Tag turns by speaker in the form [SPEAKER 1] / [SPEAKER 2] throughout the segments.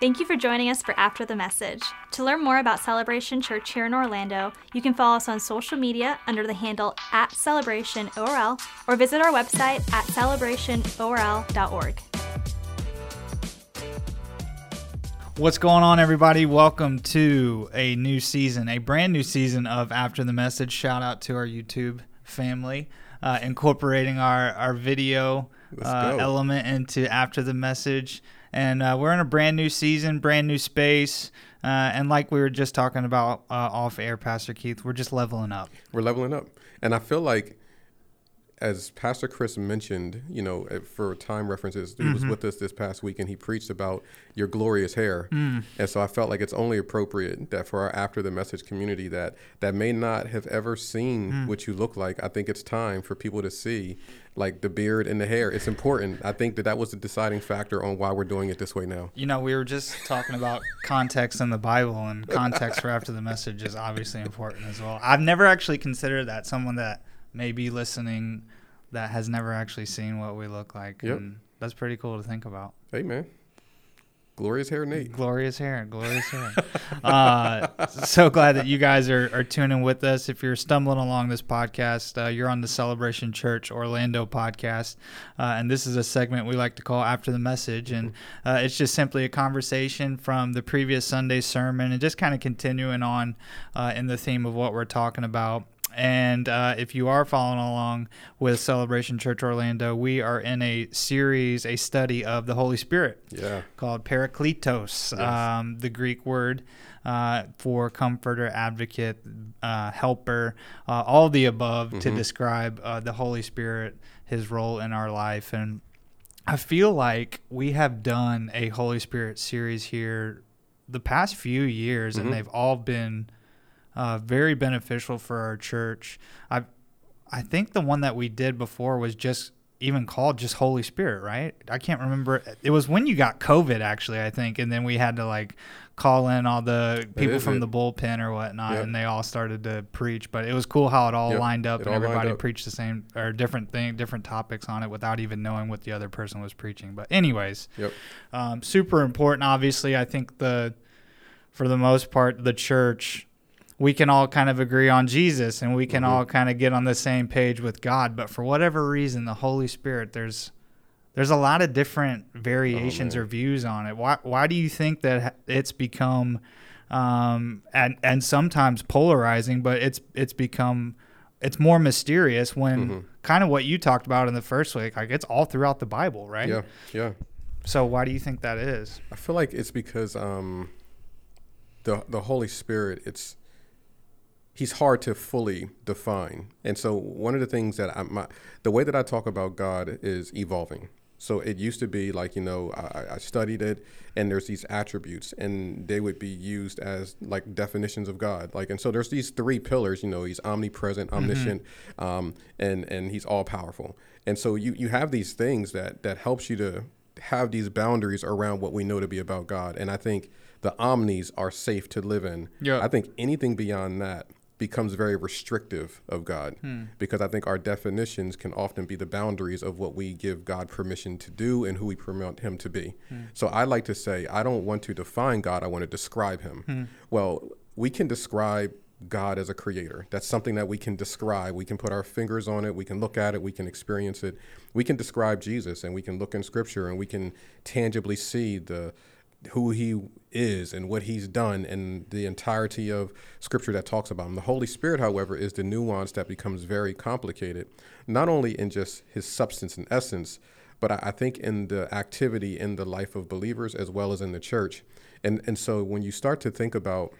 [SPEAKER 1] Thank you for joining us for After the Message. To learn more about Celebration Church here in Orlando, you can follow us on social media under the handle at CelebrationORL or visit our website at celebrationorl.org.
[SPEAKER 2] What's going on, everybody? Welcome to a new season, a brand new season of After the Message. Shout out to our YouTube family, uh, incorporating our, our video uh, element into After the Message and uh, we're in a brand new season, brand new space. Uh, and like we were just talking about uh, off air, Pastor Keith, we're just leveling up.
[SPEAKER 3] We're leveling up. And I feel like, as Pastor Chris mentioned, you know, for time references, he mm-hmm. was with us this past week and he preached about your glorious hair. Mm. And so I felt like it's only appropriate that for our after the message community that that may not have ever seen mm. what you look like, I think it's time for people to see like the beard and the hair. It's important. I think that that was the deciding factor on why we're doing it this way now.
[SPEAKER 2] You know, we were just talking about context in the Bible, and context for after the message is obviously important as well. I've never actually considered that someone that may be listening that has never actually seen what we look like. Yep. And that's pretty cool to think about.
[SPEAKER 3] Hey, man. Glorious hair, Nate.
[SPEAKER 2] Glorious hair, glorious hair. uh, so glad that you guys are, are tuning with us. If you're stumbling along this podcast, uh, you're on the Celebration Church Orlando podcast, uh, and this is a segment we like to call After the Message, and uh, it's just simply a conversation from the previous Sunday sermon, and just kind of continuing on uh, in the theme of what we're talking about. And uh, if you are following along with Celebration Church Orlando, we are in a series, a study of the Holy Spirit
[SPEAKER 3] yeah.
[SPEAKER 2] called Parakletos, yes. um, the Greek word uh, for comforter, advocate, uh, helper, uh, all the above mm-hmm. to describe uh, the Holy Spirit, his role in our life. And I feel like we have done a Holy Spirit series here the past few years, mm-hmm. and they've all been uh, very beneficial for our church. I I think the one that we did before was just even called just Holy Spirit, right? I can't remember. It was when you got COVID, actually, I think, and then we had to like call in all the people from it. the bullpen or whatnot, yep. and they all started to preach. But it was cool how it all yep. lined up it and everybody up. preached the same or different thing, different topics on it without even knowing what the other person was preaching. But anyways,
[SPEAKER 3] yep.
[SPEAKER 2] um, super important. Obviously, I think the for the most part, the church we can all kind of agree on Jesus and we can mm-hmm. all kind of get on the same page with God. But for whatever reason, the Holy Spirit, there's there's a lot of different variations oh, or views on it. Why why do you think that it's become um, and and sometimes polarizing, but it's it's become it's more mysterious when mm-hmm. kind of what you talked about in the first week, like it's all throughout the Bible, right?
[SPEAKER 3] Yeah, yeah.
[SPEAKER 2] So why do you think that is?
[SPEAKER 3] I feel like it's because um, the the Holy Spirit, it's he's hard to fully define. And so one of the things that I my, the way that I talk about God is evolving. So it used to be like you know I, I, studied it, and there's these attributes, and they would be used as like definitions of God. Like and so there's these three pillars. You know, he's omnipresent, mm-hmm. omniscient, mm-hmm. um, and and he's all powerful. And so you you have these things that that helps you to have these boundaries around what we know to be about God. And I think the omnis are safe to live in.
[SPEAKER 2] Yeah.
[SPEAKER 3] I think anything beyond that becomes very restrictive of God hmm. because I think our definitions can often be the boundaries of what we give God permission to do and who we permit Him to be. Hmm. So I like to say, I don't want to define God, I want to describe Him. Hmm. Well, we can describe God as a creator. That's something that we can describe. We can put our fingers on it. We can look at it. We can experience it. We can describe Jesus and we can look in scripture and we can tangibly see the who he is and what he's done and the entirety of scripture that talks about him. The Holy Spirit, however, is the nuance that becomes very complicated, not only in just his substance and essence, but I, think in the activity in the life of believers as well as in the church. And and so when you start to think about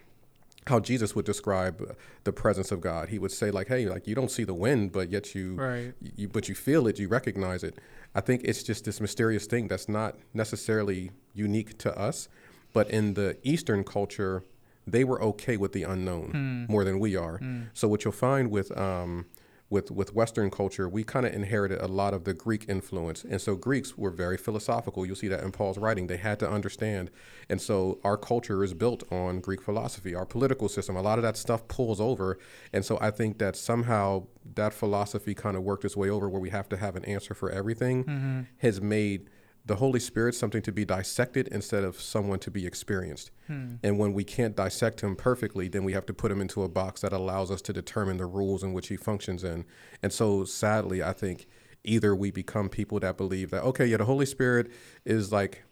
[SPEAKER 3] how Jesus would describe the presence of God. He would say like, "Hey, like you don't see the wind, but yet you,
[SPEAKER 2] right.
[SPEAKER 3] you but you feel it, you recognize it." I think it's just this mysterious thing that's not necessarily unique to us, but in the Eastern culture, they were okay with the unknown mm. more than we are. Mm. So what you'll find with um, with with Western culture, we kind of inherited a lot of the Greek influence, and so Greeks were very philosophical. You'll see that in Paul's writing; they had to understand, and so our culture is built on Greek philosophy. Our political system, a lot of that stuff pulls over, and so I think that somehow that philosophy kind of worked its way over, where we have to have an answer for everything, mm-hmm. has made the Holy Spirit's something to be dissected instead of someone to be experienced. Hmm. And when we can't dissect him perfectly, then we have to put him into a box that allows us to determine the rules in which he functions in. And so sadly, I think either we become people that believe that okay, yeah, the Holy Spirit is like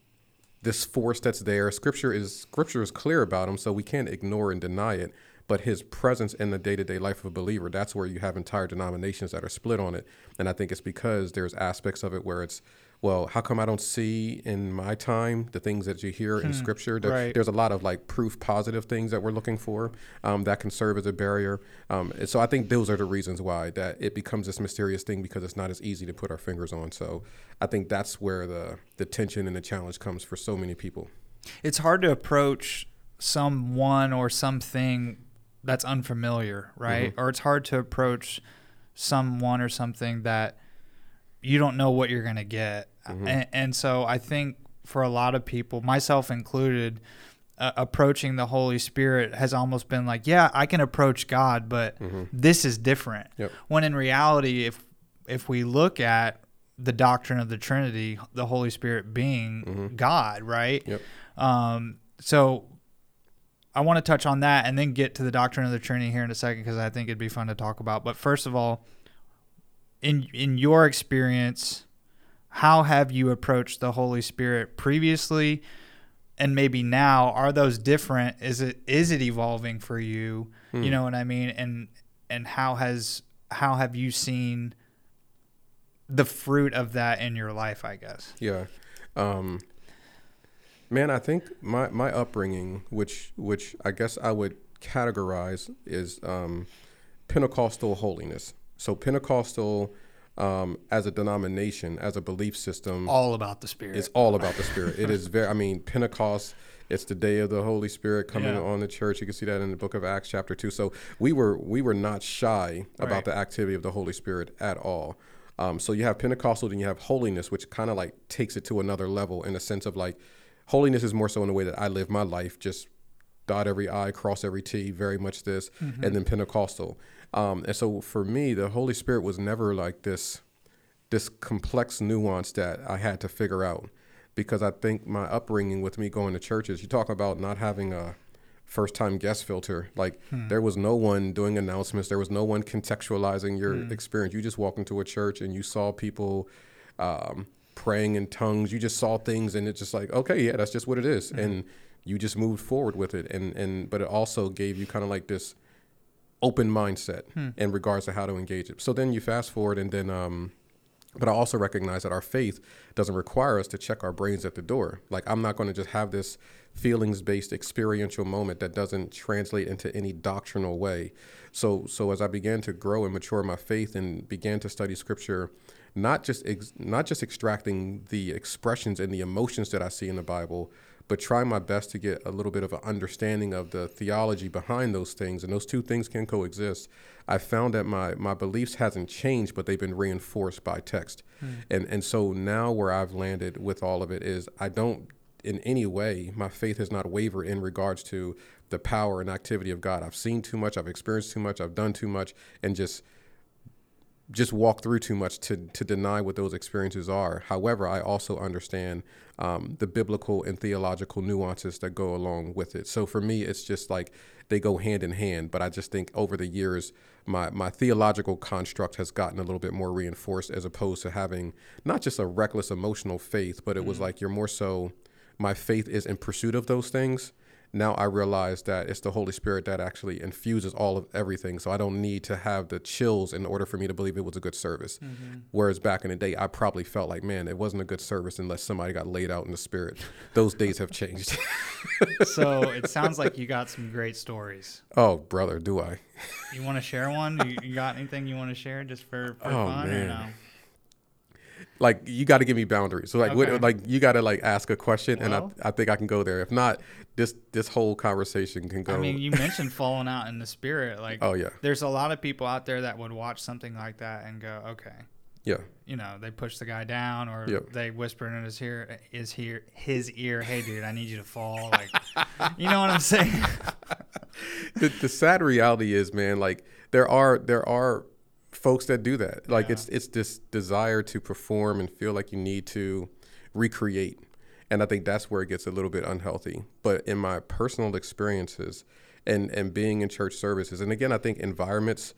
[SPEAKER 3] this force that's there. Scripture is scripture is clear about him, so we can't ignore and deny it but his presence in the day-to-day life of a believer that's where you have entire denominations that are split on it and i think it's because there's aspects of it where it's well how come i don't see in my time the things that you hear hmm. in scripture there, right. there's a lot of like proof positive things that we're looking for um, that can serve as a barrier um, so i think those are the reasons why that it becomes this mysterious thing because it's not as easy to put our fingers on so i think that's where the the tension and the challenge comes for so many people
[SPEAKER 2] it's hard to approach someone or something that's unfamiliar, right? Mm-hmm. Or it's hard to approach someone or something that you don't know what you're going to get. Mm-hmm. And, and, so I think for a lot of people, myself included, uh, approaching the Holy Spirit has almost been like, yeah, I can approach God, but mm-hmm. this is different. Yep. When in reality, if if we look at the doctrine of the Trinity, the Holy Spirit being mm-hmm. God, right? Yep. Um, so I want to touch on that and then get to the doctrine of the Trinity here in a second because I think it'd be fun to talk about. But first of all, in in your experience, how have you approached the Holy Spirit previously and maybe now? Are those different? Is it is it evolving for you? Hmm. You know what I mean? And and how has how have you seen the fruit of that in your life? I guess.
[SPEAKER 3] Yeah. Um, Man, I think my, my upbringing, which which I guess I would categorize is um, Pentecostal holiness. So Pentecostal um, as a denomination, as a belief system,
[SPEAKER 2] all about the Spirit.
[SPEAKER 3] It's all about the Spirit. it is very. I mean, Pentecost. It's the day of the Holy Spirit coming yeah. on the church. You can see that in the book of Acts, chapter two. So we were we were not shy about right. the activity of the Holy Spirit at all. Um, so you have Pentecostal, then you have holiness, which kind of like takes it to another level in a sense of like holiness is more so in the way that I live my life, just dot every I, cross every T, very much this, mm-hmm. and then Pentecostal. Um, and so for me, the Holy Spirit was never like this, this complex nuance that I had to figure out, because I think my upbringing with me going to churches, you talk about not having a first time guest filter. Like hmm. there was no one doing announcements, there was no one contextualizing your hmm. experience. You just walked into a church and you saw people. Um, praying in tongues. You just saw things, and it's just like, okay, yeah, that's just what it is. Mm-hmm. and you just moved forward with it. And and but it also gave you kind of like this open mindset hmm. in regards to how to engage it. So then you fast forward, and then. Um, but I also recognize that our faith doesn't require us to check our brains at the door. Like, I'm not going to just have this feelings based experiential moment that doesn't translate into any doctrinal way. So, so as I began to grow and mature my faith and began to study scripture not just ex- not just extracting the expressions and the emotions that I see in the Bible, but try my best to get a little bit of an understanding of the theology behind those things. And those two things can coexist. I found that my my beliefs hasn't changed, but they've been reinforced by text. Mm. And and so now where I've landed with all of it is I don't in any way my faith has not wavered in regards to the power and activity of God. I've seen too much, I've experienced too much, I've done too much, and just just walk through too much to, to deny what those experiences are. However, I also understand um, the biblical and theological nuances that go along with it. So for me, it's just like they go hand in hand. But I just think over the years, my, my theological construct has gotten a little bit more reinforced as opposed to having not just a reckless emotional faith, but it mm-hmm. was like you're more so, my faith is in pursuit of those things now I realize that it's the Holy Spirit that actually infuses all of everything. So I don't need to have the chills in order for me to believe it was a good service. Mm-hmm. Whereas back in the day, I probably felt like, man, it wasn't a good service unless somebody got laid out in the spirit. Those days have changed.
[SPEAKER 2] so it sounds like you got some great stories.
[SPEAKER 3] Oh, brother, do I?
[SPEAKER 2] you want to share one? You, you, got anything you want to share just for, for oh, fun man. or no?
[SPEAKER 3] Like you got to give me boundaries. So like, okay. what, like you got to like ask a question, well, and I, I think I can go there. If not, this this whole conversation can go.
[SPEAKER 2] I mean, you mentioned falling out in the spirit. Like,
[SPEAKER 3] oh yeah,
[SPEAKER 2] there's a lot of people out there that would watch something like that and go, okay,
[SPEAKER 3] yeah,
[SPEAKER 2] you know, they push the guy down or yep. they whisper in his ear, is here his ear, hey dude, I need you to fall. Like, you know what I'm saying?
[SPEAKER 3] the, the sad reality is, man, like there are there are folks that do that. Like yeah. it's it's this desire to perform and feel like you need to recreate. And I think that's where it gets a little bit unhealthy. But in my personal experiences and, and being in church services, and again, I think environments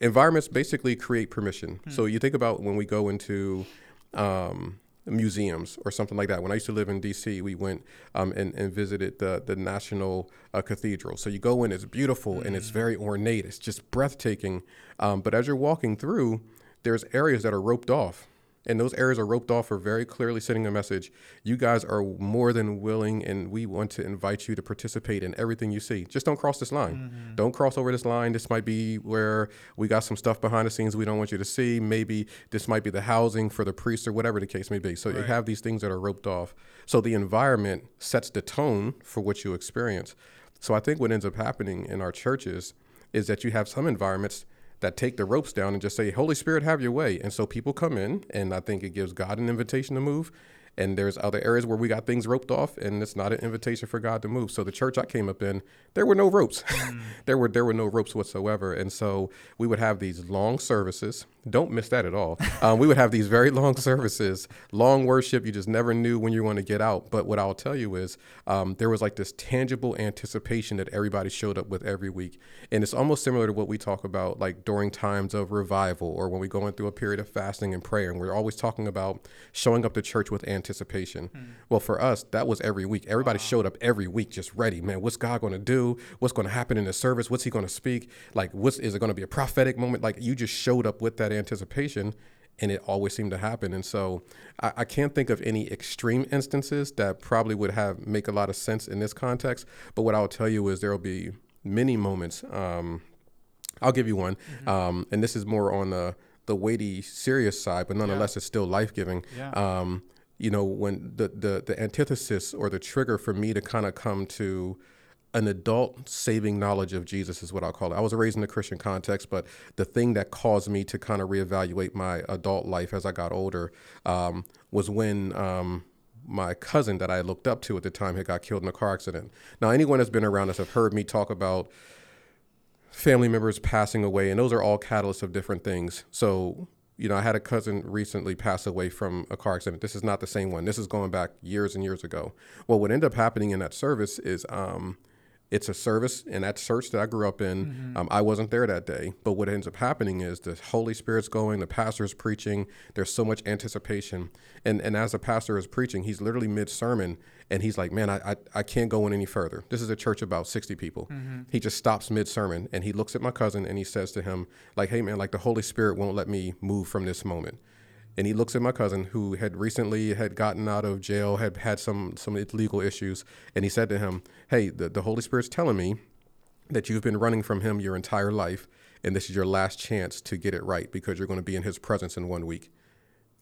[SPEAKER 3] environments basically create permission. Hmm. So you think about when we go into um, museums or something like that. When I used to live in D.C., we went um, and, and, visited the the National uh, Cathedral. So you go in, it's beautiful mm. and it's mm. very ornate. It's just breathtaking. Um, but as you're walking through, there's areas that are roped off and those areas are roped off for very clearly sending a message. You guys are more than willing, and we want to invite you to participate in everything you see. Just don't cross this line. Mm-hmm. Don't cross over this line. This might be where we got some stuff behind the scenes we don't want you to see. Maybe this might be the housing for the priest or whatever the case may be. So right. you have these things that are roped off. So the environment sets the tone for what you experience. So I think what ends up happening in our churches is that you have some environments that take the ropes down and just say, Holy Spirit, have your way. And so people come in, and I think it gives God an invitation to move. And there's other areas where we got things roped off, and it's not an invitation for God to move. So the church I came up in, there were no ropes. Mm. there were there were no ropes whatsoever. And so we would have these long services. Don't miss that at all. Um, we would have these very long services, long worship. You just never knew when you were going to get out. But what I'll tell you is um, there was like this tangible anticipation that everybody showed up with every week. And it's almost similar to what we talk about like during times of revival or when we're going through a period of fasting and prayer. And we're always talking about showing up to church with anticipation. Mm. Well, for us, that was every week. Everybody wow. showed up every week just ready. Man, what's God going to do? What's going to happen in the service? What's he going to speak? Like, what's, is it going to be a prophetic moment? Like, you just showed up with that anticipation and it always seemed to happen. And so I, I, can't think of any extreme instances that probably would have make a lot of sense in this context. But what I'll tell you is there will be many moments. Um, I'll give you one, mm-hmm. um, and this is more on the the weighty, serious side, but nonetheless, yeah. it's still life giving. Yeah. Um, you know, when the, the the antithesis or the trigger for me to kind of come to an adult saving knowledge of Jesus is what I'll call it. I was raised in a Christian context, but the thing that caused me to kind of reevaluate my adult life as I got older um, was when um, my cousin that I looked up to at the time had got killed in a car accident. Now, anyone that's been around us have heard me talk about family members passing away, and those are all catalysts of different things. So, you know, I had a cousin recently pass away from a car accident. This is not the same one. This is going back years and years ago. Well, what ended up happening in that service is um, it's a service in that church that I grew up in. Mm-hmm. Um, I wasn't there that day, but what ends up happening is the Holy Spirit's going, the pastor's preaching. There's so much anticipation, and and as the pastor is preaching, he's literally mid sermon, and he's like, "Man, I, I, I can't go in any further. This is a church about 60 people." Mm-hmm. He just stops mid sermon, and he looks at my cousin, and he says to him, "Like, hey man, like the Holy Spirit won't let me move from this moment." And he looks at my cousin who had recently had gotten out of jail, had had some some legal issues, and he said to him, "Hey, the, the Holy Spirit's telling me that you've been running from him your entire life, and this is your last chance to get it right because you're going to be in his presence in one week."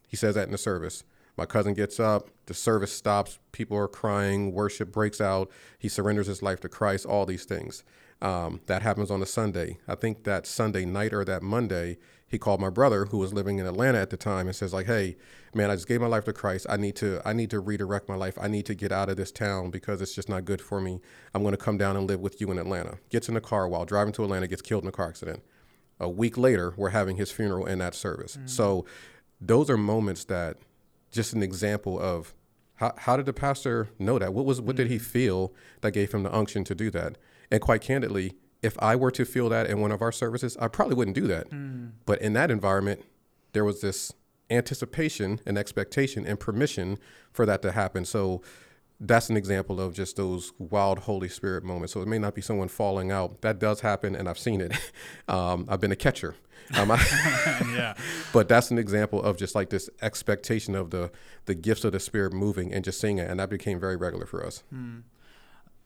[SPEAKER 3] He says that in the service. My cousin gets up, the service stops, people are crying, worship breaks out. He surrenders his life to Christ, all these things. Um, that happens on a Sunday. I think that Sunday night or that Monday, he called my brother who was living in Atlanta at the time and says like, "Hey, man, I just gave my life to Christ. I need to I need to redirect my life. I need to get out of this town because it's just not good for me. I'm going to come down and live with you in Atlanta." Gets in the car while driving to Atlanta, gets killed in a car accident. A week later, we're having his funeral in that service. Mm-hmm. So those are moments that just an example of how, how did the pastor know that? What was what did he mm-hmm. feel that gave him the unction to do that? And quite candidly, if I were to feel that in one of our services, I probably wouldn't do that. Mm. But in that environment, there was this anticipation and expectation and permission for that to happen. So that's an example of just those wild Holy Spirit moments. So it may not be someone falling out. That does happen, and I've seen it. Um, I've been a catcher. Um, I, yeah. But that's an example of just like this expectation of the the gifts of the Spirit moving and just seeing it, and that became very regular for us. Mm.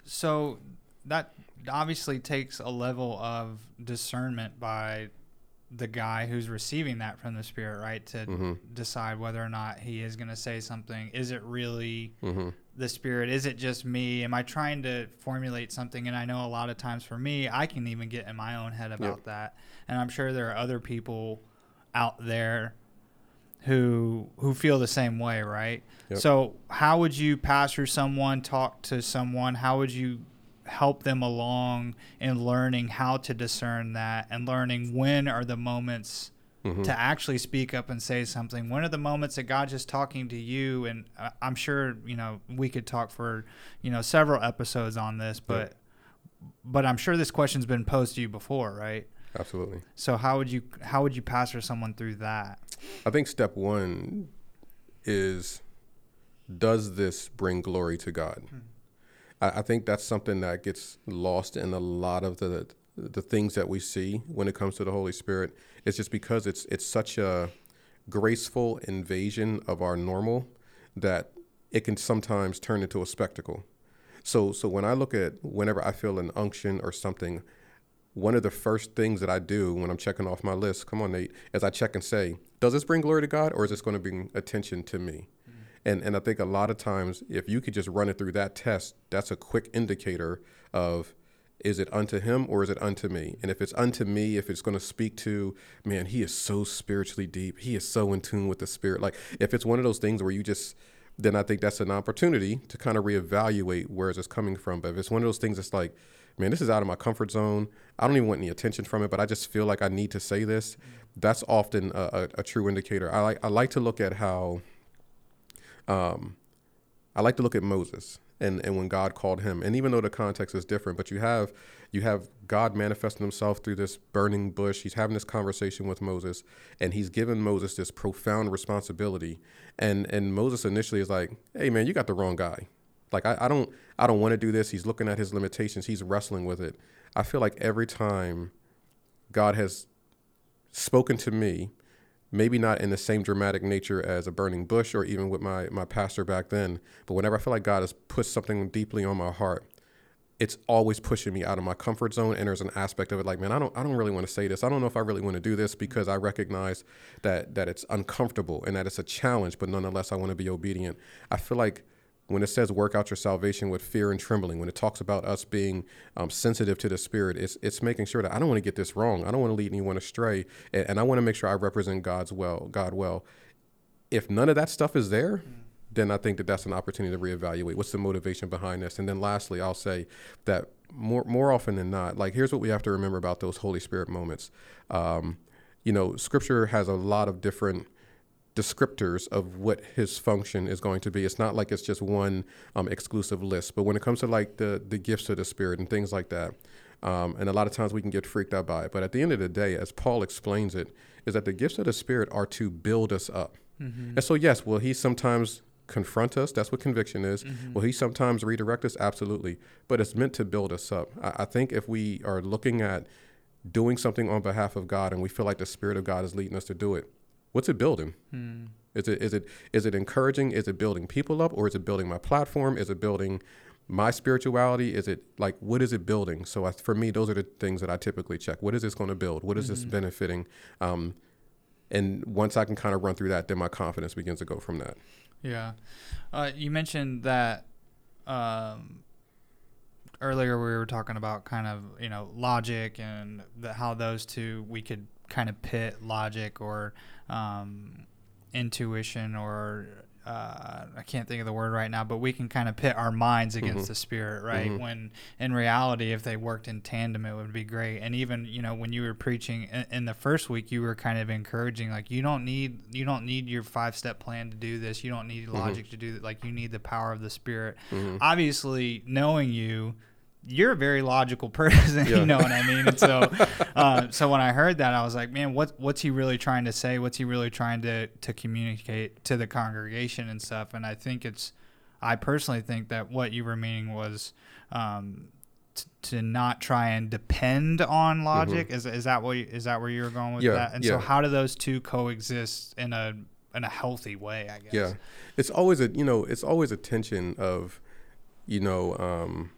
[SPEAKER 2] So that obviously takes a level of discernment by the guy who's receiving that from the spirit, right? To mm-hmm. decide whether or not he is going to say something. Is it really mm-hmm. the spirit? Is it just me? Am I trying to formulate something? And I know a lot of times for me, I can even get in my own head about yep. that. And I'm sure there are other people out there who who feel the same way, right? Yep. So, how would you pastor someone, talk to someone? How would you help them along in learning how to discern that and learning when are the moments mm-hmm. to actually speak up and say something? When are the moments that God's just talking to you? And I'm sure you know we could talk for you know several episodes on this, but yeah. but I'm sure this question's been posed to you before, right?
[SPEAKER 3] Absolutely.
[SPEAKER 2] So how would you how would you pastor someone through that?
[SPEAKER 3] I think step one is does this bring glory to God? Hmm. I, I, think that's something that gets lost in a lot of the the things that we see when it comes to the Holy Spirit. It's just because it's it's such a graceful invasion of our normal that it can sometimes turn into a spectacle. So so when I look at whenever I feel an unction or something, one of the first things that I do when I'm checking off my list, come on, Nate, as I check and say, does this bring glory to God or is this going to bring attention to me? And, and I think a lot of times, if you could just run it through that test, that's a quick indicator of is it unto him or is it unto me? And if it's unto me, if it's going to speak to, man, he is so spiritually deep. He is so in tune with the spirit. Like if it's one of those things where you just, then I think that's an opportunity to kind of reevaluate where is this coming from. But if it's one of those things that's like, man, this is out of my comfort zone. I don't even want any attention from it, but I just feel like I need to say this. That's often a, a, a true indicator. I like I like to look at how, um, I like to look at Moses and, and when God called him. And even though the context is different, but you have you have God manifesting himself through this burning bush. He's having this conversation with Moses, and he's given Moses this profound responsibility. And and Moses initially is like, Hey man, you got the wrong guy. Like I, I don't I don't want to do this. He's looking at his limitations. He's wrestling with it. I feel like every time God has spoken to me, maybe not in the same dramatic nature as a burning bush or even with my, my pastor back then, but whenever I feel like God has put something deeply on my heart, it's always pushing me out of my comfort zone and there's an aspect of it like man I don't I don't really want to say this. I don't know if I really want to do this because I recognize that that it's uncomfortable and that it's a challenge but nonetheless I want to be obedient. I feel like when it says work out your salvation with fear and trembling, when it talks about us being um, sensitive to the Spirit, it's it's making sure that I don't want to get this wrong. I don't want to lead anyone astray, and, and I want to make sure I represent God's well, God well. If none of that stuff is there, then I think that that's an opportunity to reevaluate what's the motivation behind this. And then lastly, I'll say that more more often than not, like here's what we have to remember about those Holy Spirit moments. Um, you know, Scripture has a lot of different descriptors of what his function is going to be. It's not like it's just one um, exclusive list. But when it comes to like the the gifts of the spirit and things like that, um, and a lot of times we can get freaked out by it. But at the end of the day, as Paul explains it, is that the gifts of the spirit are to build us up. Mm-hmm. And so yes, will he sometimes confront us? That's what conviction is. Mm-hmm. Will he sometimes redirect us? Absolutely. But it's meant to build us up. I, I think if we are looking at doing something on behalf of God and we feel like the Spirit of God is leading us to do it, what's it building? Hmm. Is it is it is it encouraging? Is it building people up, or is it building my platform? Is it building my spirituality? Is it like what is it building? So I, for me, those are the things that I typically check. What is this going to build? What is mm-hmm. this benefiting? Um, and once I can kind of run through that, then my confidence begins to go from that.
[SPEAKER 2] Yeah, uh, you mentioned that um, earlier. We were talking about kind of you know logic and the, how those two we could kind of pit logic or um, intuition or uh, I can't think of the word right now, but we can kind of pit our minds against mm-hmm. the spirit, right? Mm-hmm. When in reality, if they worked in tandem, it would be great. And even you know when you were preaching in, in the first week, you were kind of encouraging like you don't need you don't need your five step plan to do this. You don't need mm-hmm. logic mm-hmm. to do that. Like you need the power of the spirit. Mm-hmm. Obviously, knowing you you're a very logical person, yeah. you know what I mean? And so, uh, so when I heard that, I was like, man, what what's he really trying to say? What's he really trying to to communicate to the congregation and stuff? And I think it's, I personally think that what you were meaning was. Um, t- to not try and depend on mm-hmm. logic mm-hmm. is is that what you, is that where you're going with yeah, that? And yeah. so how do those two coexist in a in a healthy way? I guess.
[SPEAKER 3] Yeah, it's always a you know it's always a tension of, you know, um,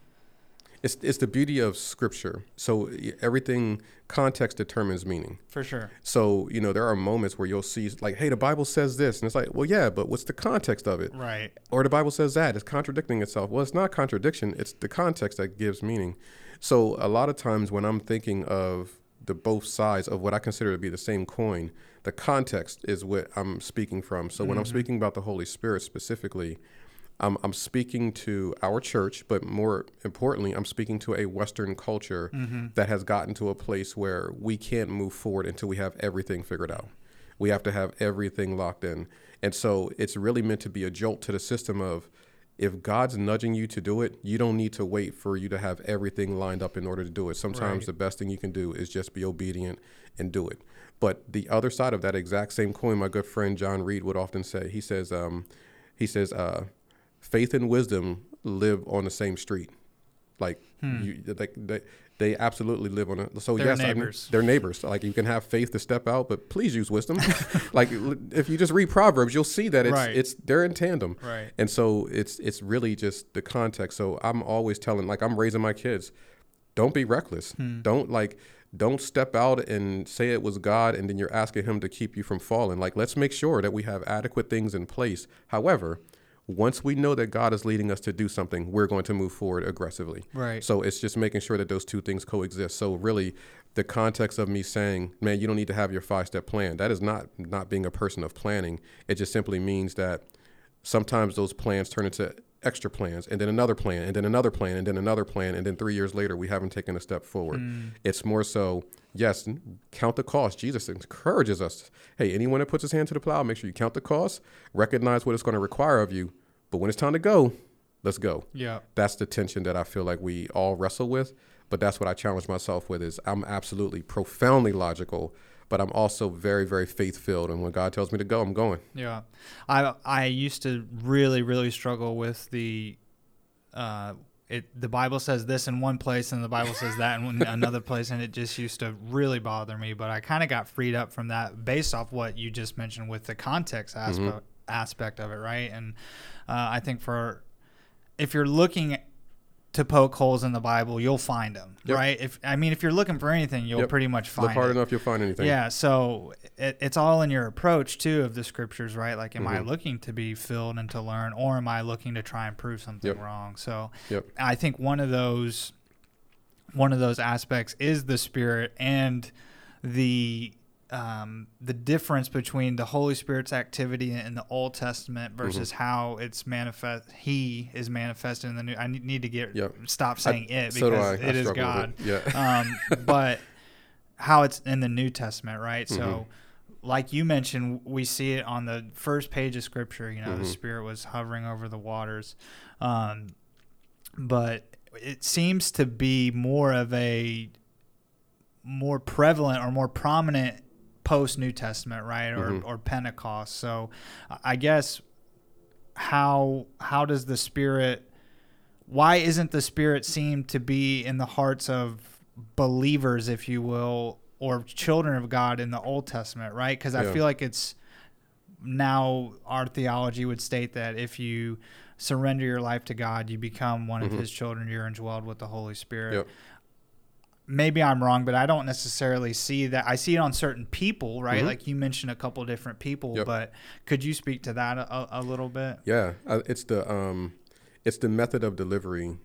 [SPEAKER 3] it's it's the beauty of scripture. So everything context determines meaning.
[SPEAKER 2] For sure.
[SPEAKER 3] So you know there are moments where you'll see like, hey, the Bible says this, and it's like, well, yeah, but what's the context of it?
[SPEAKER 2] Right.
[SPEAKER 3] Or the Bible says that it's contradicting itself. Well, it's not contradiction. It's the context that gives meaning. So a lot of times when I'm thinking of the both sides of what I consider to be the same coin, the context is what I'm speaking from. So mm-hmm. when I'm mm-hmm. speaking about the Holy Spirit specifically, I'm, I'm speaking to our church, but more importantly, I'm speaking to a Western culture mm-hmm. that has gotten to a place where we can't move forward until we have everything figured out. We have to have everything locked in. And so it's really meant to be a jolt to the system of if God's nudging you to do it, you don't need to wait for you to have everything lined up in order to do it. Sometimes right. the best thing you can do is just be obedient and do it. But the other side of that exact same coin, my good friend John Reed would often say, he says, um, he says, uh, faith and wisdom live on the same street. Like hmm. you, like they, they absolutely live on it. So
[SPEAKER 2] they're
[SPEAKER 3] yes,
[SPEAKER 2] neighbors.
[SPEAKER 3] I they're neighbors. Like you can have faith to step out, but please use wisdom. like if you just read Proverbs, you'll see that it's right. it's they're in tandem.
[SPEAKER 2] Right.
[SPEAKER 3] And so it's it's really just the context. So I'm always telling, like I'm raising my kids, don't be reckless. Hmm. Don't like don't step out and say it was God and then you're asking him to keep you from falling. Like let's make sure that we have adequate things in place. However, once we know that God is leading us to do something, we're going to move forward aggressively.
[SPEAKER 2] Right.
[SPEAKER 3] So it's just making sure that those two things coexist. So really, the context of me saying, "Man, you don't need to have your five-step plan," that is not not being a person of planning. It just simply means that sometimes those plans turn into extra plans and then another plan and then another plan and then another plan and then three years later we haven't taken a step forward. Mm. it's more so yes count the cost. Jesus encourages us. Hey anyone that puts his hand to the plow make sure you count the cost recognize what it's going to require of you but when it's time to go let's go.
[SPEAKER 2] Yeah.
[SPEAKER 3] That's the tension that i feel like we all wrestle with but that's what i challenge myself with is i'm absolutely profoundly logical but I'm also very, very faith filled. And when God tells me to go, I'm going.
[SPEAKER 2] Yeah, I I used to really, really struggle with the. Uh, it the Bible says this in one place and the Bible says that in another place, and it just used to really bother me. But I kind of got freed up from that based off what you just mentioned with the context aspect mm-hmm. aspect of it, right? And uh, I think for if you're looking to poke holes in the Bible, you'll find them, yep. right? If I mean, if you're looking for anything, you'll yep. pretty much find.
[SPEAKER 3] Look hard
[SPEAKER 2] it.
[SPEAKER 3] enough, you'll find anything.
[SPEAKER 2] Yeah, so it, it's all in your approach too of the scriptures, right? Like, am mm-hmm. I looking to be filled and to learn, or am I looking to try and prove something yep. wrong? So, I think one of those, one of those aspects is the Spirit and the um, the difference between the Holy Spirit's activity in the Old Testament versus mm-hmm. how it's manifest. He is manifested in the new. I need to get yep. stop saying I, it because so it is God.
[SPEAKER 3] It. Yeah.
[SPEAKER 2] Um, but how it's in the New Testament, right? Mm-hmm. So, like you mentioned, we see it on the first page of Scripture. You know, mm-hmm. the Spirit was hovering over the waters, um, but it seems to be more of a more prevalent or more prominent post New Testament, right, or mm-hmm. or Pentecost. So, I guess how how does the Spirit? Why isn't the Spirit seem to be in the hearts of believers, if you will, or children of God in the Old Testament, right? Because I yeah. feel like it's now our theology would state that if you surrender your life to God, you become one mm-hmm. of His children. You're indwelled with the Holy Spirit. Yep maybe I'm wrong, but I don't necessarily see that. I see it on certain people, right? Mm-hmm. Like you mentioned a couple different people, yep. but could you speak to that a, a little bit?
[SPEAKER 3] Yeah, uh, it's the um, it's the method of delivery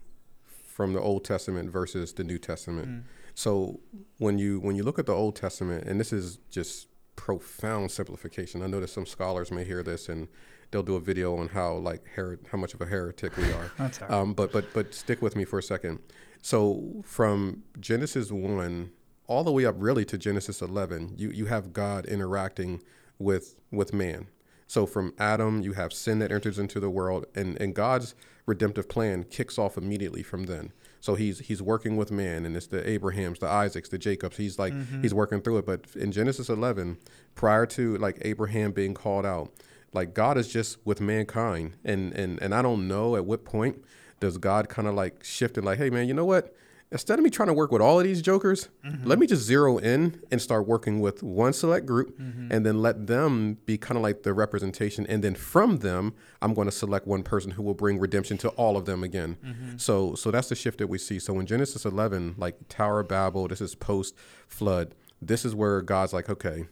[SPEAKER 3] from the Old Testament versus the New Testament. Mm. So when you when you look at the Old Testament, and this is just profound simplification. I know that some scholars may hear this and they'll do a video on how like her- how much of a heretic we are.
[SPEAKER 2] That's
[SPEAKER 3] um, but but but stick with me for a second. So from Genesis 1 all the way up really to Genesis 11, you, you have God interacting with with man. So from Adam, you have sin that enters into the world, and, and God's redemptive plan kicks off immediately from then. So he's he's working with man, and it's the Abrahams, the Isaacs, the Jacobs. He's like mm-hmm. he's working through it. But in Genesis 11, prior to like Abraham being called out, like God is just with mankind, and and and I don't know at what point does God kind of like shift and like, hey man, you know what? Instead of me trying to work with all of these jokers, mm-hmm. let me just zero in and start working with one select group mm-hmm. and then let them be kind of like the representation. And then from them, I'm going to select one person who will bring redemption to all of them again. Mm-hmm. So so that's the shift that we see. So in Genesis 11, like Tower of Babel, this is post flood. This is where God's like, okay,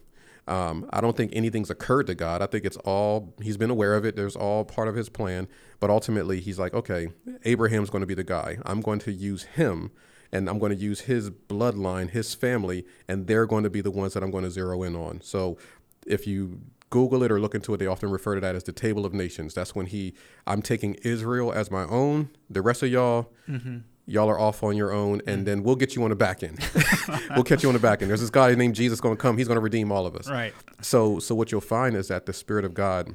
[SPEAKER 3] um, I don't think anything's occurred to God. I think it's all, he's been aware of it. There's all part of his plan. But ultimately, he's like, okay, Abraham's going to be the guy. I'm going to use him and I'm going to use his bloodline, his family, and they're going to be the ones that I'm going to zero in on. So if you Google it or look into it, they often refer to that as the Table of Nations. That's when he, I'm taking Israel as my own. The rest of y'all,
[SPEAKER 2] Mm-hmm.
[SPEAKER 3] Y'all are off on your own, and mm. then we'll get you on the back end. we'll catch you on the back end. There's this guy named Jesus going to come. He's going to redeem all of us.
[SPEAKER 2] Right.
[SPEAKER 3] So, so what you'll find is that the Spirit of God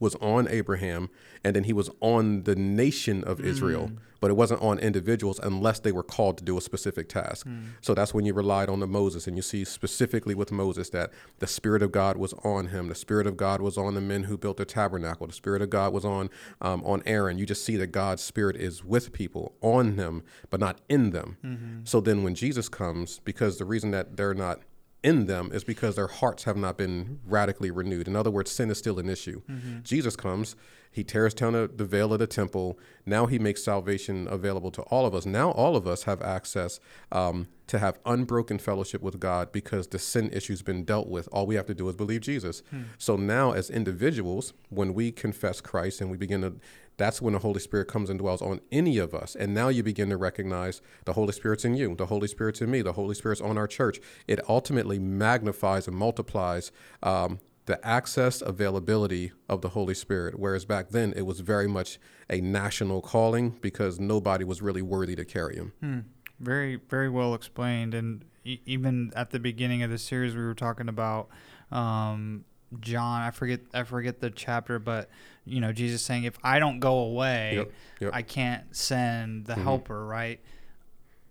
[SPEAKER 3] was on Abraham, and then he was on the nation of mm. Israel, but it wasn't on individuals unless they were called to do a specific task. So that's when you relied on the Moses, and you see specifically with Moses that the Spirit of God was on him. The Spirit of God was on the men who built the tabernacle. The Spirit of God was on um, on Aaron. You just see that God's Spirit is with people, on them, but not in them. So then when Jesus comes, because the reason that they're not in them is because their hearts have not been radically renewed. In other words, sin is still an issue. Jesus comes, he tears down the, the veil of the temple. Now he makes salvation available to all of us. Now all of us have access um, to have unbroken fellowship with God because the sin issue's been dealt with. All we have to do is believe Jesus. So now, as individuals, when we confess Christ and we begin to that's when the Holy Spirit comes and dwells on any of us. And now you begin to recognize the Holy Spirit's in you, the Holy Spirit's in me, the Holy Spirit's on our church. It ultimately magnifies and multiplies um, the access, availability of the Holy Spirit. Whereas back then, it was very much a national calling because nobody was really worthy to carry him.
[SPEAKER 2] Very, very well explained. And e- even at the beginning of the series, we were talking about um, John. I forget, I forget the chapter, but you know, Jesus saying, "If I don't go away,
[SPEAKER 3] Yep, yep.
[SPEAKER 2] I can't send the Helper." Right.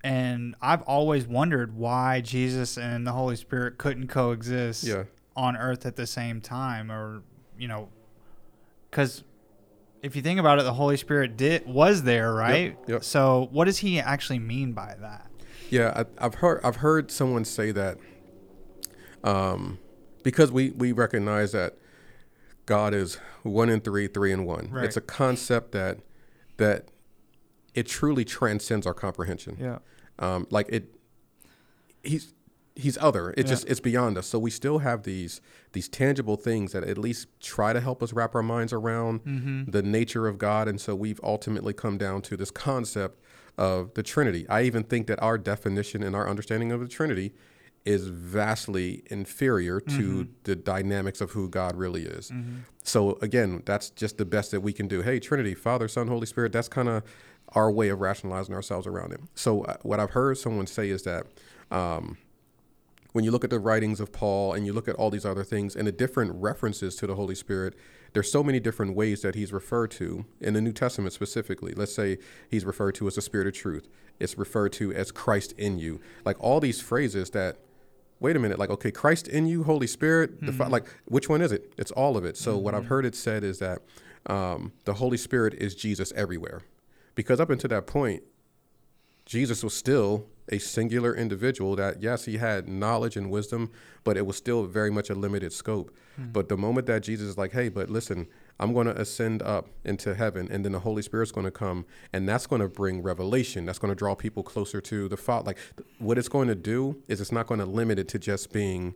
[SPEAKER 2] And I've always wondered why Jesus and the Holy Spirit couldn't coexist
[SPEAKER 3] Yeah.
[SPEAKER 2] on Earth at the same time, or you know, because if you think about it, the Holy Spirit did was there, right?
[SPEAKER 3] yep.
[SPEAKER 2] So, what does he actually mean by that?
[SPEAKER 3] Yeah, I, I've heard I've heard someone say that um, because we we recognize that God is one in three, three in one.
[SPEAKER 2] Right.
[SPEAKER 3] It's a concept that that it truly transcends our comprehension.
[SPEAKER 2] Yeah.
[SPEAKER 3] Um, like it, he's he's other. It
[SPEAKER 2] Yeah.
[SPEAKER 3] just it's beyond us. So we still have these these tangible things that at least try to help us wrap our minds around
[SPEAKER 2] Mm-hmm.
[SPEAKER 3] the nature of God. And so we've ultimately come down to this concept of the Trinity. I even think that our definition and our understanding of the Trinity is vastly inferior to
[SPEAKER 2] Mm-hmm.
[SPEAKER 3] the dynamics of who God really is. So again, that's just the best that we can do. Hey, Trinity, Father, Son, Holy Spirit, that's kind of our way of rationalizing ourselves around it. So uh, what I've heard someone say is that um, when you look at the writings of Paul and you look at all these other things and the different references to the Holy Spirit, there's so many different ways that he's referred to in the New Testament specifically. Let's say he's referred to as the Spirit of Truth. It's referred to as Christ in you. Like all these phrases that wait a minute, like, okay, Christ in you, Holy Spirit, fi- hmm. like, which one is it? It's all of it. So, what I've hmm. heard it said is that um, the Holy Spirit is Jesus everywhere. Because up until that point, Jesus was still a singular individual that, yes, he had knowledge and wisdom, but it was still very much a limited scope. Hmm. But the moment that Jesus is like, hey, but listen, I'm going to ascend up into heaven, and then the Holy Spirit's going to come, and that's going to bring revelation. That's going to draw people closer to the Father. Like, what it's going to do is it's not going to limit it to just being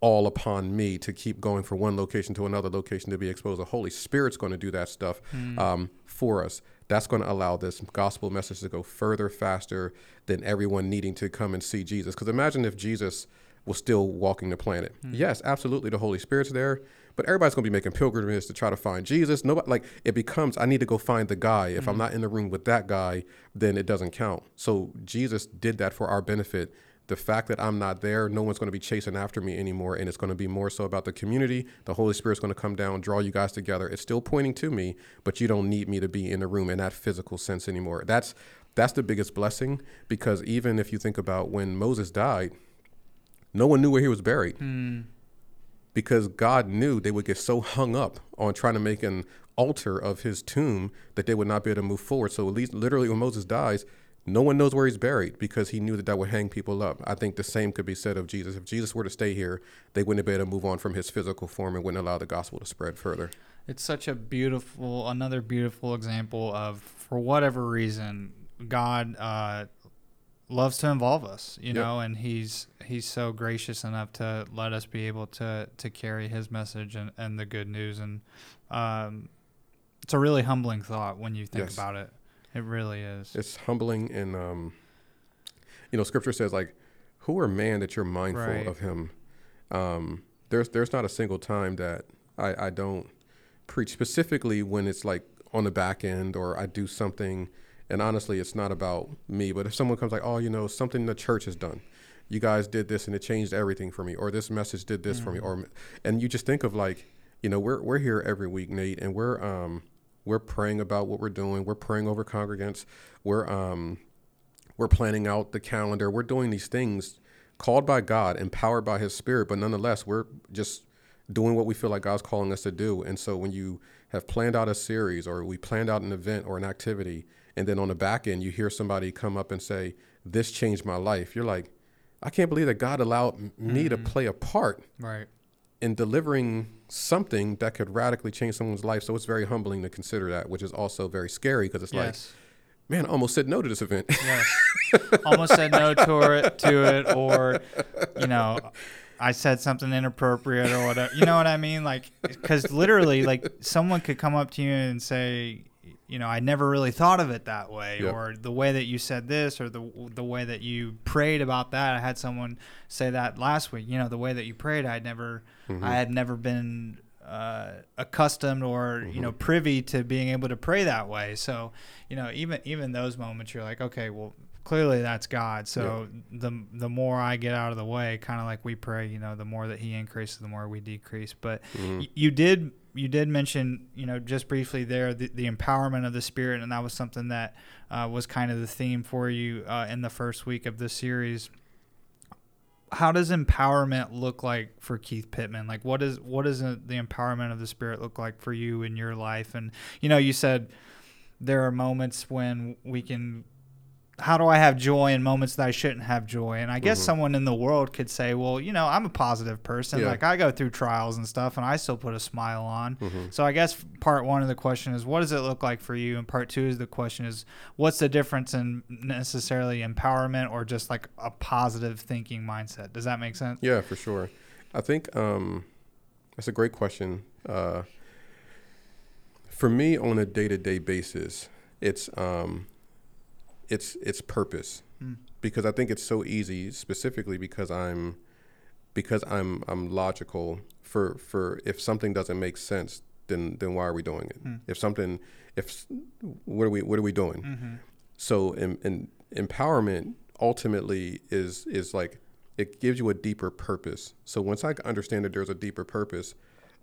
[SPEAKER 3] all upon me to keep going from one location to another location to be exposed. The Holy Spirit's going to do that stuff um, for us. That's going to allow this gospel message to go further, faster than everyone needing to come and see Jesus. Because imagine if Jesus was still walking the planet. Yes, absolutely, the Holy Spirit's there, but everybody's going to be making pilgrimages to try to find Jesus. Nobody like it becomes. I need to go find the guy. If I'm mm-hmm. not in the room with that guy, then it doesn't count. So Jesus did that for our benefit the fact that I'm not there, no one's going to be chasing after me anymore. And it's going to be more so about the community. The Holy Spirit's going to come down, draw you guys together. It's still pointing to me, but you don't need me to be in the room in that physical sense anymore. That's that's the biggest blessing because even if you think about when Moses died, no one knew where he was buried mm. Because God knew they would get so hung up on trying to make an altar of his tomb that they would not be able to move forward. So at least literally when Moses dies, no one knows where he's buried because he knew that that would hang people up. I think the same could be said of Jesus. If Jesus were to stay here, they wouldn't be able to move on from his physical form and wouldn't allow the gospel to spread further.
[SPEAKER 2] It's such a beautiful, another beautiful example of, for whatever reason, God uh, loves to involve us, you
[SPEAKER 3] Yep.
[SPEAKER 2] know, and He's He's so gracious enough to let us be able to to carry His message and, and the good news, and um, it's a really humbling thought when you think
[SPEAKER 3] Yes.
[SPEAKER 2] about it. It really is.
[SPEAKER 3] It's humbling and um, you know, Scripture says like, "Who are man that you're mindful
[SPEAKER 2] Right.
[SPEAKER 3] of him?" Um, there's there's not a single time that I, I don't preach specifically when it's like on the back end or I do something and honestly it's not about me but if someone comes like oh you know something the church has done. You guys did this and it changed everything for me or this message did this mm-hmm. for me or and you just think of like you know we're we're here every week Nate and we're um we're praying about what we're doing. We're praying over congregants. We're um we're planning out the calendar. We're doing these things called by God empowered by his spirit but nonetheless we're just doing what we feel like God's calling us to do. And so when you have planned out a series or we planned out an event or an activity and then on the back end you hear somebody come up and say this changed my life you're like I can't believe that God allowed me mm-hmm. to play a part
[SPEAKER 2] right.
[SPEAKER 3] in delivering something that could radically change someone's life. So it's very humbling to consider that, which is also very scary because it's yes. like, man, I almost said no to this event.
[SPEAKER 2] Yes. almost said no to it, to it, or, you know, I said something inappropriate or whatever. You know what I mean? Like, because literally, like, someone could come up to you and say, you know, I never really thought of it that way, yep. or the way that you said this, or the the way that you prayed about that. I had someone say that last week. You know, the way that you prayed, I had never, mm-hmm. I had never been uh, accustomed or mm-hmm. you know privy to being able to pray that way. So, you know, even even those moments, you're like, okay, well, clearly that's God. So yeah. the the more I get out of the way, kind of like we pray, you know, the more that He increases, the more we decrease. But mm-hmm. y- you did you did mention, you know, just briefly there, the, the empowerment of the Spirit, and that was something that uh, was kind of the theme for you uh, in the first week of the series. How does empowerment look like for Keith Pittman? Like, what is what does the empowerment of the Spirit look like for you in your life? And you know, you said there are moments when we can how do I have joy in moments that I shouldn't have joy? And I guess mm-hmm. someone in the world could say, well, you know, I'm a positive person. Yeah. Like I go through trials and stuff and I still put a smile on. Mm-hmm. So I guess part one of the question is, what does it look like for you? And part two is the question is, what's the difference in necessarily empowerment or just like a positive thinking mindset? Does that make sense?
[SPEAKER 3] Yeah, for sure. I think um, that's a great question. Uh, for me, on a day to day basis, it's, um, its its purpose mm. because I think it's so easy specifically because I'm because I'm I'm logical for for if something doesn't make sense then then why are we doing it mm. if something if what are we what are we doing mm-hmm. so in, in empowerment ultimately is is like it gives you a deeper purpose so once I understand that there's a deeper purpose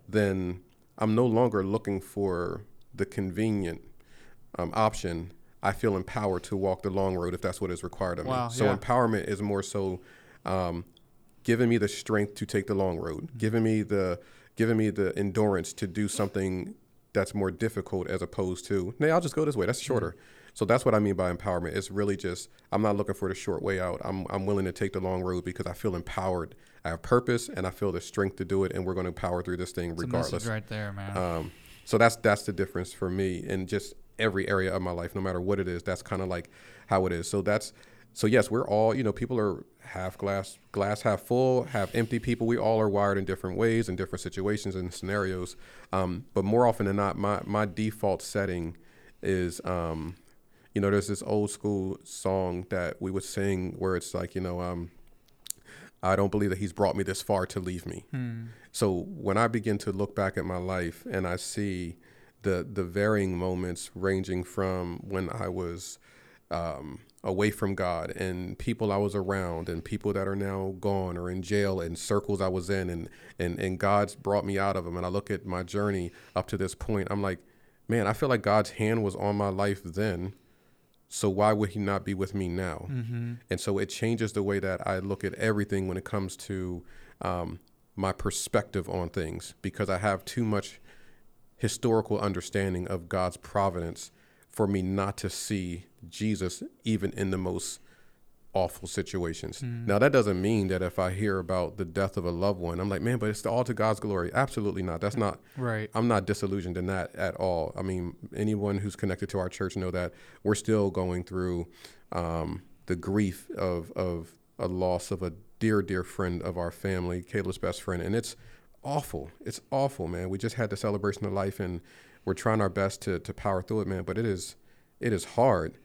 [SPEAKER 3] then I'm no longer looking for the convenient um, option I feel empowered to walk the long road if that's what is required of wow, me. So yeah. empowerment is more so um, giving me the strength to take the long road, mm-hmm. giving me the giving me the endurance to do something that's more difficult as opposed to, nay, I'll just go this way. That's shorter. Mm-hmm. So that's what I mean by empowerment. It's really just I'm not looking for the short way out. I'm I'm willing to take the long road because I feel empowered. I have purpose and I feel the strength to do it, and we're going to power through this thing
[SPEAKER 2] it's
[SPEAKER 3] regardless.
[SPEAKER 2] right there, man.
[SPEAKER 3] Um, so that's that's the difference for me, and just every area of my life, no matter what it is. That's kind of like how it is. So that's so yes, we're all you know people are half glass glass half full, half empty people. We all are wired in different ways in different situations and scenarios. Um, but more often than not, my my default setting is. Um, you know, there's this old school song that we would sing where it's like, you know, um, I don't believe that he's brought me this far to leave me. Hmm. So when I begin to look back at my life and I see the the varying moments ranging from when I was um, away from God and people I was around and people that are now gone or in jail and circles I was in and and and God's brought me out of them and I look at my journey up to this point I'm like man I feel like God's hand was on my life then so why would he not be with me now mm-hmm. and so it changes the way that I look at everything when it comes to um, my perspective on things because I have too much historical understanding of God's providence for me not to see Jesus even in the most awful situations. Mm. Now that doesn't mean that if I hear about the death of a loved one, I'm like, man, but it's all to God's glory. Absolutely not. That's not
[SPEAKER 2] right.
[SPEAKER 3] I'm not disillusioned in that at all. I mean, anyone who's connected to our church know that we're still going through um, the grief of of a loss of a dear, dear friend of our family, Caleb's best friend, and it's awful. It's awful, man. We just had the celebration of life, and we're trying our best to to power through it, man. But it is it is hard.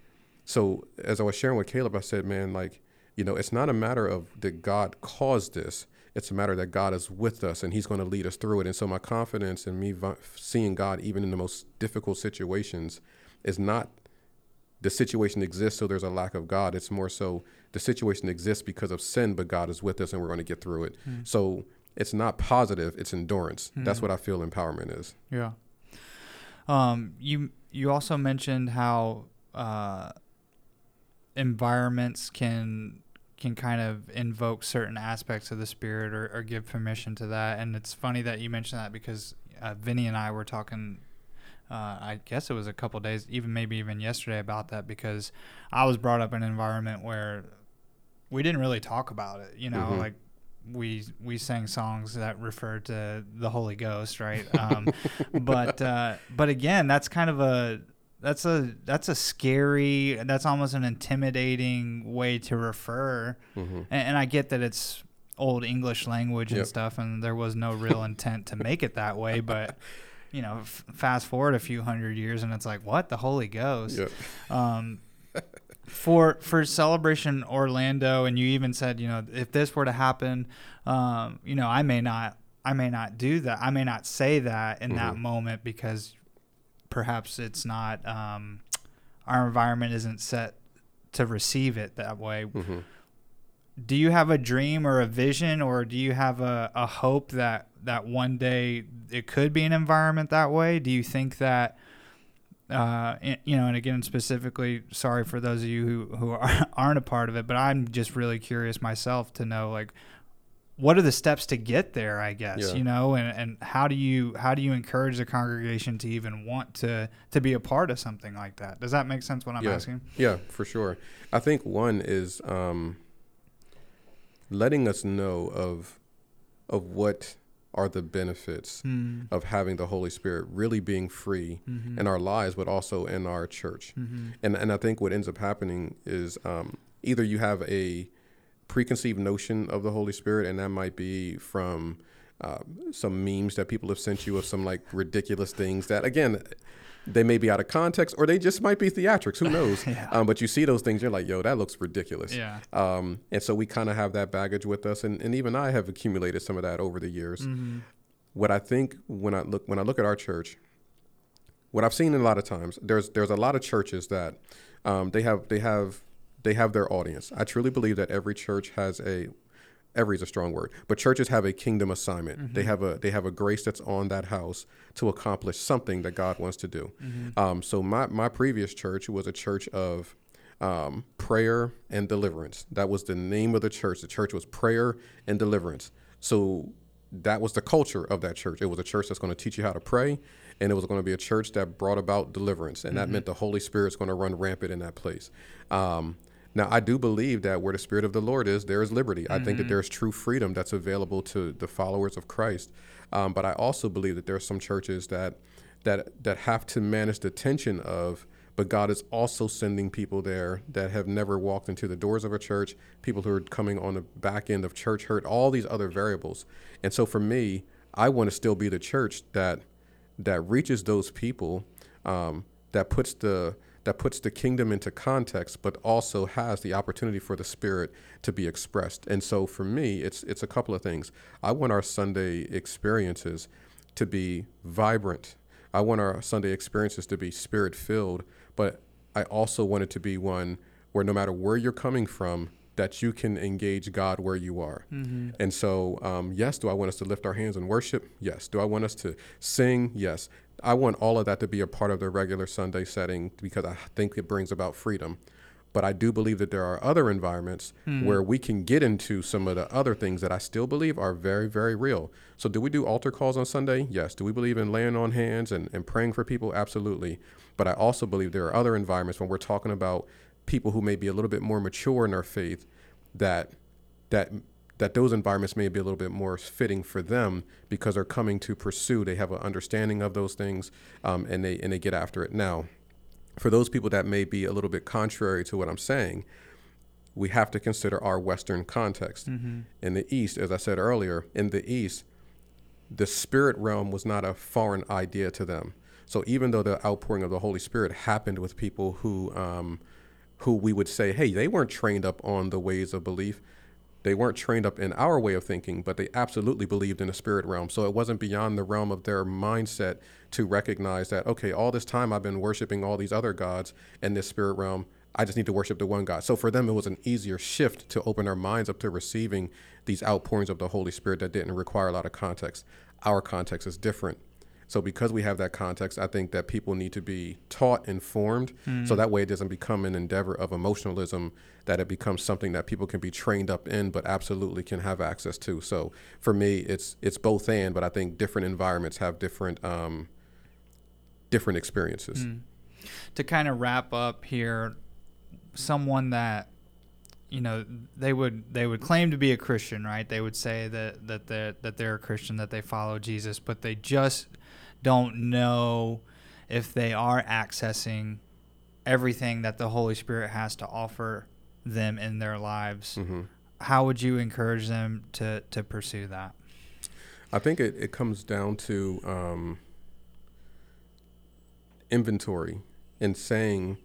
[SPEAKER 3] So as I was sharing with Caleb, I said, man, like you know, it's not a matter of that God caused this. It's a matter that God is with us and He's going to lead us through it. And so my confidence in me seeing God even in the most difficult situations is not the situation exists so there's a lack of God. It's more so the situation exists because of sin, but God is with us and we're going to get through it. Mm. So it's not positive; it's endurance. Mm. That's what I feel empowerment is.
[SPEAKER 2] Yeah. Um, you you also mentioned how uh, environments can can kind of invoke certain aspects of the spirit or, or give permission to that. And it's funny that you mentioned that because uh, Vinny and I were talking. Uh, I guess it was a couple days, even maybe even yesterday, about that because I was brought up in an environment where we didn't really talk about it. You know, mm-hmm. like we we sang songs that refer to the Holy Ghost, right? Um, but uh, but again, that's kind of a that's a that's a scary that's almost an intimidating way to refer mm-hmm. and, and, i get that it's old english language and yep. stuff and there was no real intent to make it that way but you know f- fast forward a few hundred years and it's like what the holy ghost yep. um, for for celebration orlando and you even said you know if this were to happen um, you know i may not i may not do that i may not say that in mm-hmm. that moment because perhaps it's not um, our environment isn't set to receive it that way. Mm-hmm. Do you have a dream or a vision, or do you have a, a hope that that one day it could be an environment that way? Do you think that? Uh, you know, and again, specifically, sorry for those of you who, who aren't a part of it, but I'm just really curious myself to know, like, what are the steps to get there i guess yeah. you know and, and how do you how do you encourage the congregation to even want to to be a part of something like that does that make sense what i'm
[SPEAKER 3] yeah.
[SPEAKER 2] asking
[SPEAKER 3] yeah for sure i think one is um, letting us know of of what are the benefits mm. of having the Holy Spirit really being free mm-hmm. in our lives, but also in our church. Mm-hmm. And and I think what ends up happening is um, either you have a preconceived notion of the Holy Spirit, and that might be from uh, some memes that people have sent you of some like ridiculous things that, again, they may be out of context or they just might be theatrics. Who knows? yeah. um, but you see those things, you're like, yo, that looks ridiculous.
[SPEAKER 2] Yeah.
[SPEAKER 3] Um, and so we kind of have that baggage with us, and, and even I have accumulated some of that over the years. Mm-hmm. What I think when I look when I look at our church, what I've seen a lot of times, there's there's a lot of churches that um, they have they have they have their audience. I truly believe that every church has a every is a strong word, but churches have a kingdom assignment. Mm-hmm. They have a they have a grace that's on that house to accomplish something that God wants to do. Mm-hmm. Um, so my my previous church was a church of um, prayer and deliverance. That was the name of the church. The church was prayer and deliverance. So that was the culture of that church. It was a church that's going to teach you how to pray, and it was going to be a church that brought about deliverance, and mm-hmm. that meant the Holy Spirit's going to run rampant in that place. Um, now, I do believe that where the Spirit of the Lord is, there is liberty. Mm-hmm. I think that mm-hmm. there's true freedom that's available to the followers of Christ. Um, but I also believe that there are some churches that that that have to manage the tension of but God is also sending people there that have never walked into the doors of a church, people who are coming on the back end of church hurt, all these other variables. And so for me, I want to still be the church that that reaches those people, um, that puts the that puts the kingdom into context, but also has the opportunity for the spirit to be expressed. And so for me, it's it's a couple of things. I want our Sunday experiences to be vibrant. I want our Sunday experiences to be spirit filled, but I also want it to be one where no matter where you're coming from, that you can engage God where you are. Mm-hmm. And so, um, yes, do I want us to lift our hands and worship? Yes. Do I want us to sing? Yes. I want all of that to be a part of the regular Sunday setting because I think it brings about freedom. But I do believe that there are other environments mm. where we can get into some of the other things that I still believe are very, very real. So, do we do altar calls on Sunday? Yes. Do we believe in laying on hands and, and praying for people? Absolutely. But I also believe there are other environments when we're talking about people who may be a little bit more mature in their faith that that that those environments may be a little bit more fitting for them because they're coming to pursue. They have an understanding of those things, um, and they and they get after it. Now, for those people that may be a little bit contrary to what I'm saying, we have to consider our Western context. Mm-hmm. In the East, as I said earlier, in the East, the spirit realm was not a foreign idea to them. So even though the outpouring of the Holy Spirit happened with people who um, who we would say, hey, they weren't trained up on the ways of belief they weren't trained up in our way of thinking, but they absolutely believed in the spirit realm. So it wasn't beyond the realm of their mindset to recognize that, okay, all this time I've been worshiping all these other gods in this spirit realm. I just need to worship the one God. So for them, it was an easier shift to open their minds up to receiving these outpourings of the Holy Spirit that didn't require a lot of context. Our context is different. So because we have that context, I think that people need to be taught, informed, mm. so that way it doesn't become an endeavor of emotionalism, that it becomes something that people can be trained up in, but absolutely can have access to. So for me, it's it's both and, but I think different environments have different um, different experiences. Mm.
[SPEAKER 2] To kind of wrap up here, someone that you know they would they would claim to be a Christian, right? They would say that that they're, that they're a Christian, that they follow Jesus, but they just don't know if they are accessing everything that the Holy Spirit has to offer them in their lives. Mm-hmm. How would you encourage them to, to pursue that?
[SPEAKER 3] I think it, it comes down to um, inventory and saying,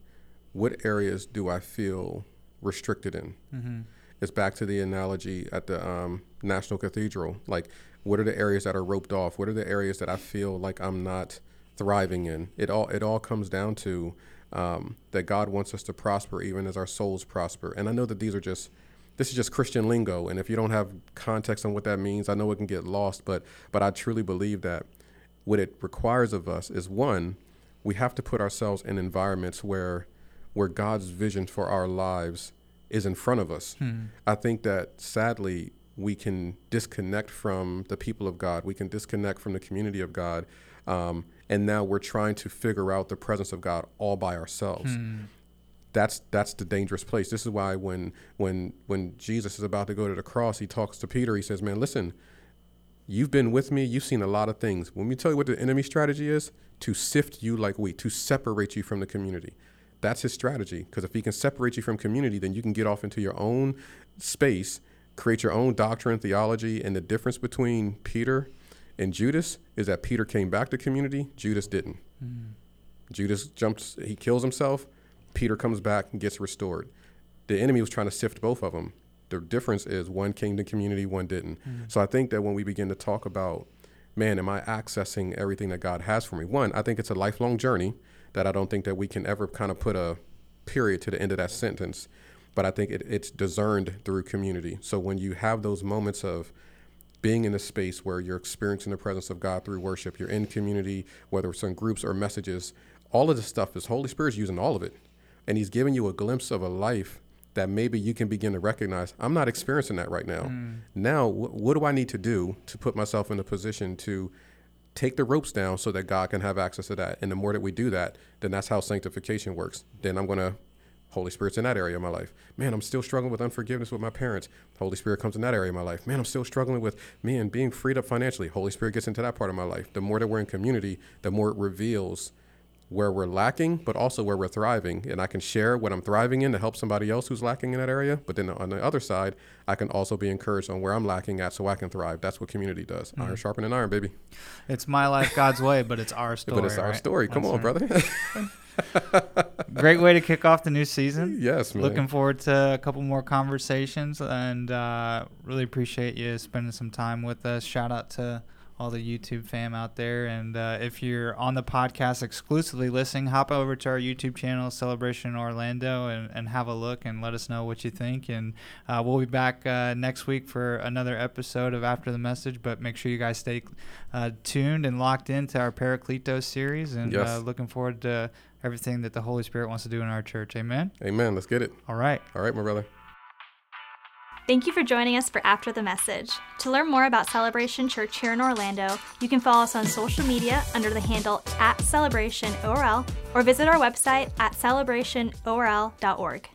[SPEAKER 3] what areas do I feel restricted in? Mm-hmm. It's back to the analogy at the um, National Cathedral. Like, what are the areas that are roped off? What are the areas that I feel like I'm not thriving in? It all it all comes down to um, that God wants us to prosper even as our souls prosper. And I know that these are just this is just Christian lingo, and if you don't have context on what that means, I know it can get lost. But but I truly believe that what it requires of us is one, we have to put ourselves in environments where where God's vision for our lives is in front of us. Hmm. I think that sadly we can disconnect from the people of God. We can disconnect from the community of God. Um, and now we're trying to figure out the presence of God all by ourselves. Hmm. That's that's the dangerous place. This is why when when when Jesus is about to go to the cross, he talks to Peter. He says, "Man, listen, you've been with me. You've seen a lot of things. When we tell you what the enemy strategy is, to sift you like wheat, to separate you from the community. That's his strategy. Because if he can separate you from community, then you can get off into your own space create your own doctrine, theology, and the difference between Peter and Judas is that Peter came back to community, Judas didn't. Mm. Judas jumps, he kills himself, Peter comes back and gets restored. The enemy was trying to sift both of them. The difference is one came to community, one didn't. Mm. So I think that when we begin to talk about, man, am I accessing everything that God has for me? One, I think it's a lifelong journey that I don't think that we can ever kind of put a period to the end of that sentence but I think it, it's discerned through community. So when you have those moments of being in a space where you're experiencing the presence of God through worship, you're in community, whether it's in groups or messages, all of this stuff is Holy Spirit's using all of it. And He's giving you a glimpse of a life that maybe you can begin to recognize I'm not experiencing that right now. Mm. Now, wh- what do I need to do to put myself in a position to take the ropes down so that God can have access to that? And the more that we do that, then that's how sanctification works. Then I'm going to Holy Spirit's in that area of my life. Man, I'm still struggling with unforgiveness with my parents. Holy Spirit comes in that area of my life. Man, I'm still struggling with me and being freed up financially. Holy Spirit gets into that part of my life. The more that we're in community, the more it reveals where we're lacking, but also where we're thriving. And I can share what I'm thriving in to help somebody else who's lacking in that area. But then on the other side, I can also be encouraged on where I'm lacking at so I can thrive. That's what community does. Mm-hmm. Iron sharpening iron, baby.
[SPEAKER 2] It's my life God's way, but it's our story.
[SPEAKER 3] but it's our
[SPEAKER 2] right?
[SPEAKER 3] story. Come That's on, right. brother.
[SPEAKER 2] Great way to kick off the new season.
[SPEAKER 3] Yes, man.
[SPEAKER 2] Looking forward to a couple more conversations and uh, really appreciate you spending some time with us. Shout out to all the YouTube fam out there. And uh, if you're on the podcast exclusively listening, hop over to our YouTube channel, Celebration Orlando, and, and have a look and let us know what you think. And uh, we'll be back uh, next week for another episode of After the Message. But make sure you guys stay uh, tuned and locked into our Parakletos series. And yes. Uh, looking forward to everything that the Holy Spirit wants to do in our church. Amen.
[SPEAKER 3] Amen. Let's get it.
[SPEAKER 2] All right.
[SPEAKER 3] All right, my brother.
[SPEAKER 1] Thank you for joining us for After the Message. To learn more about Celebration Church here in Orlando, you can follow us on social media under the handle at CelebrationORL or visit our website at celebrationorl.org.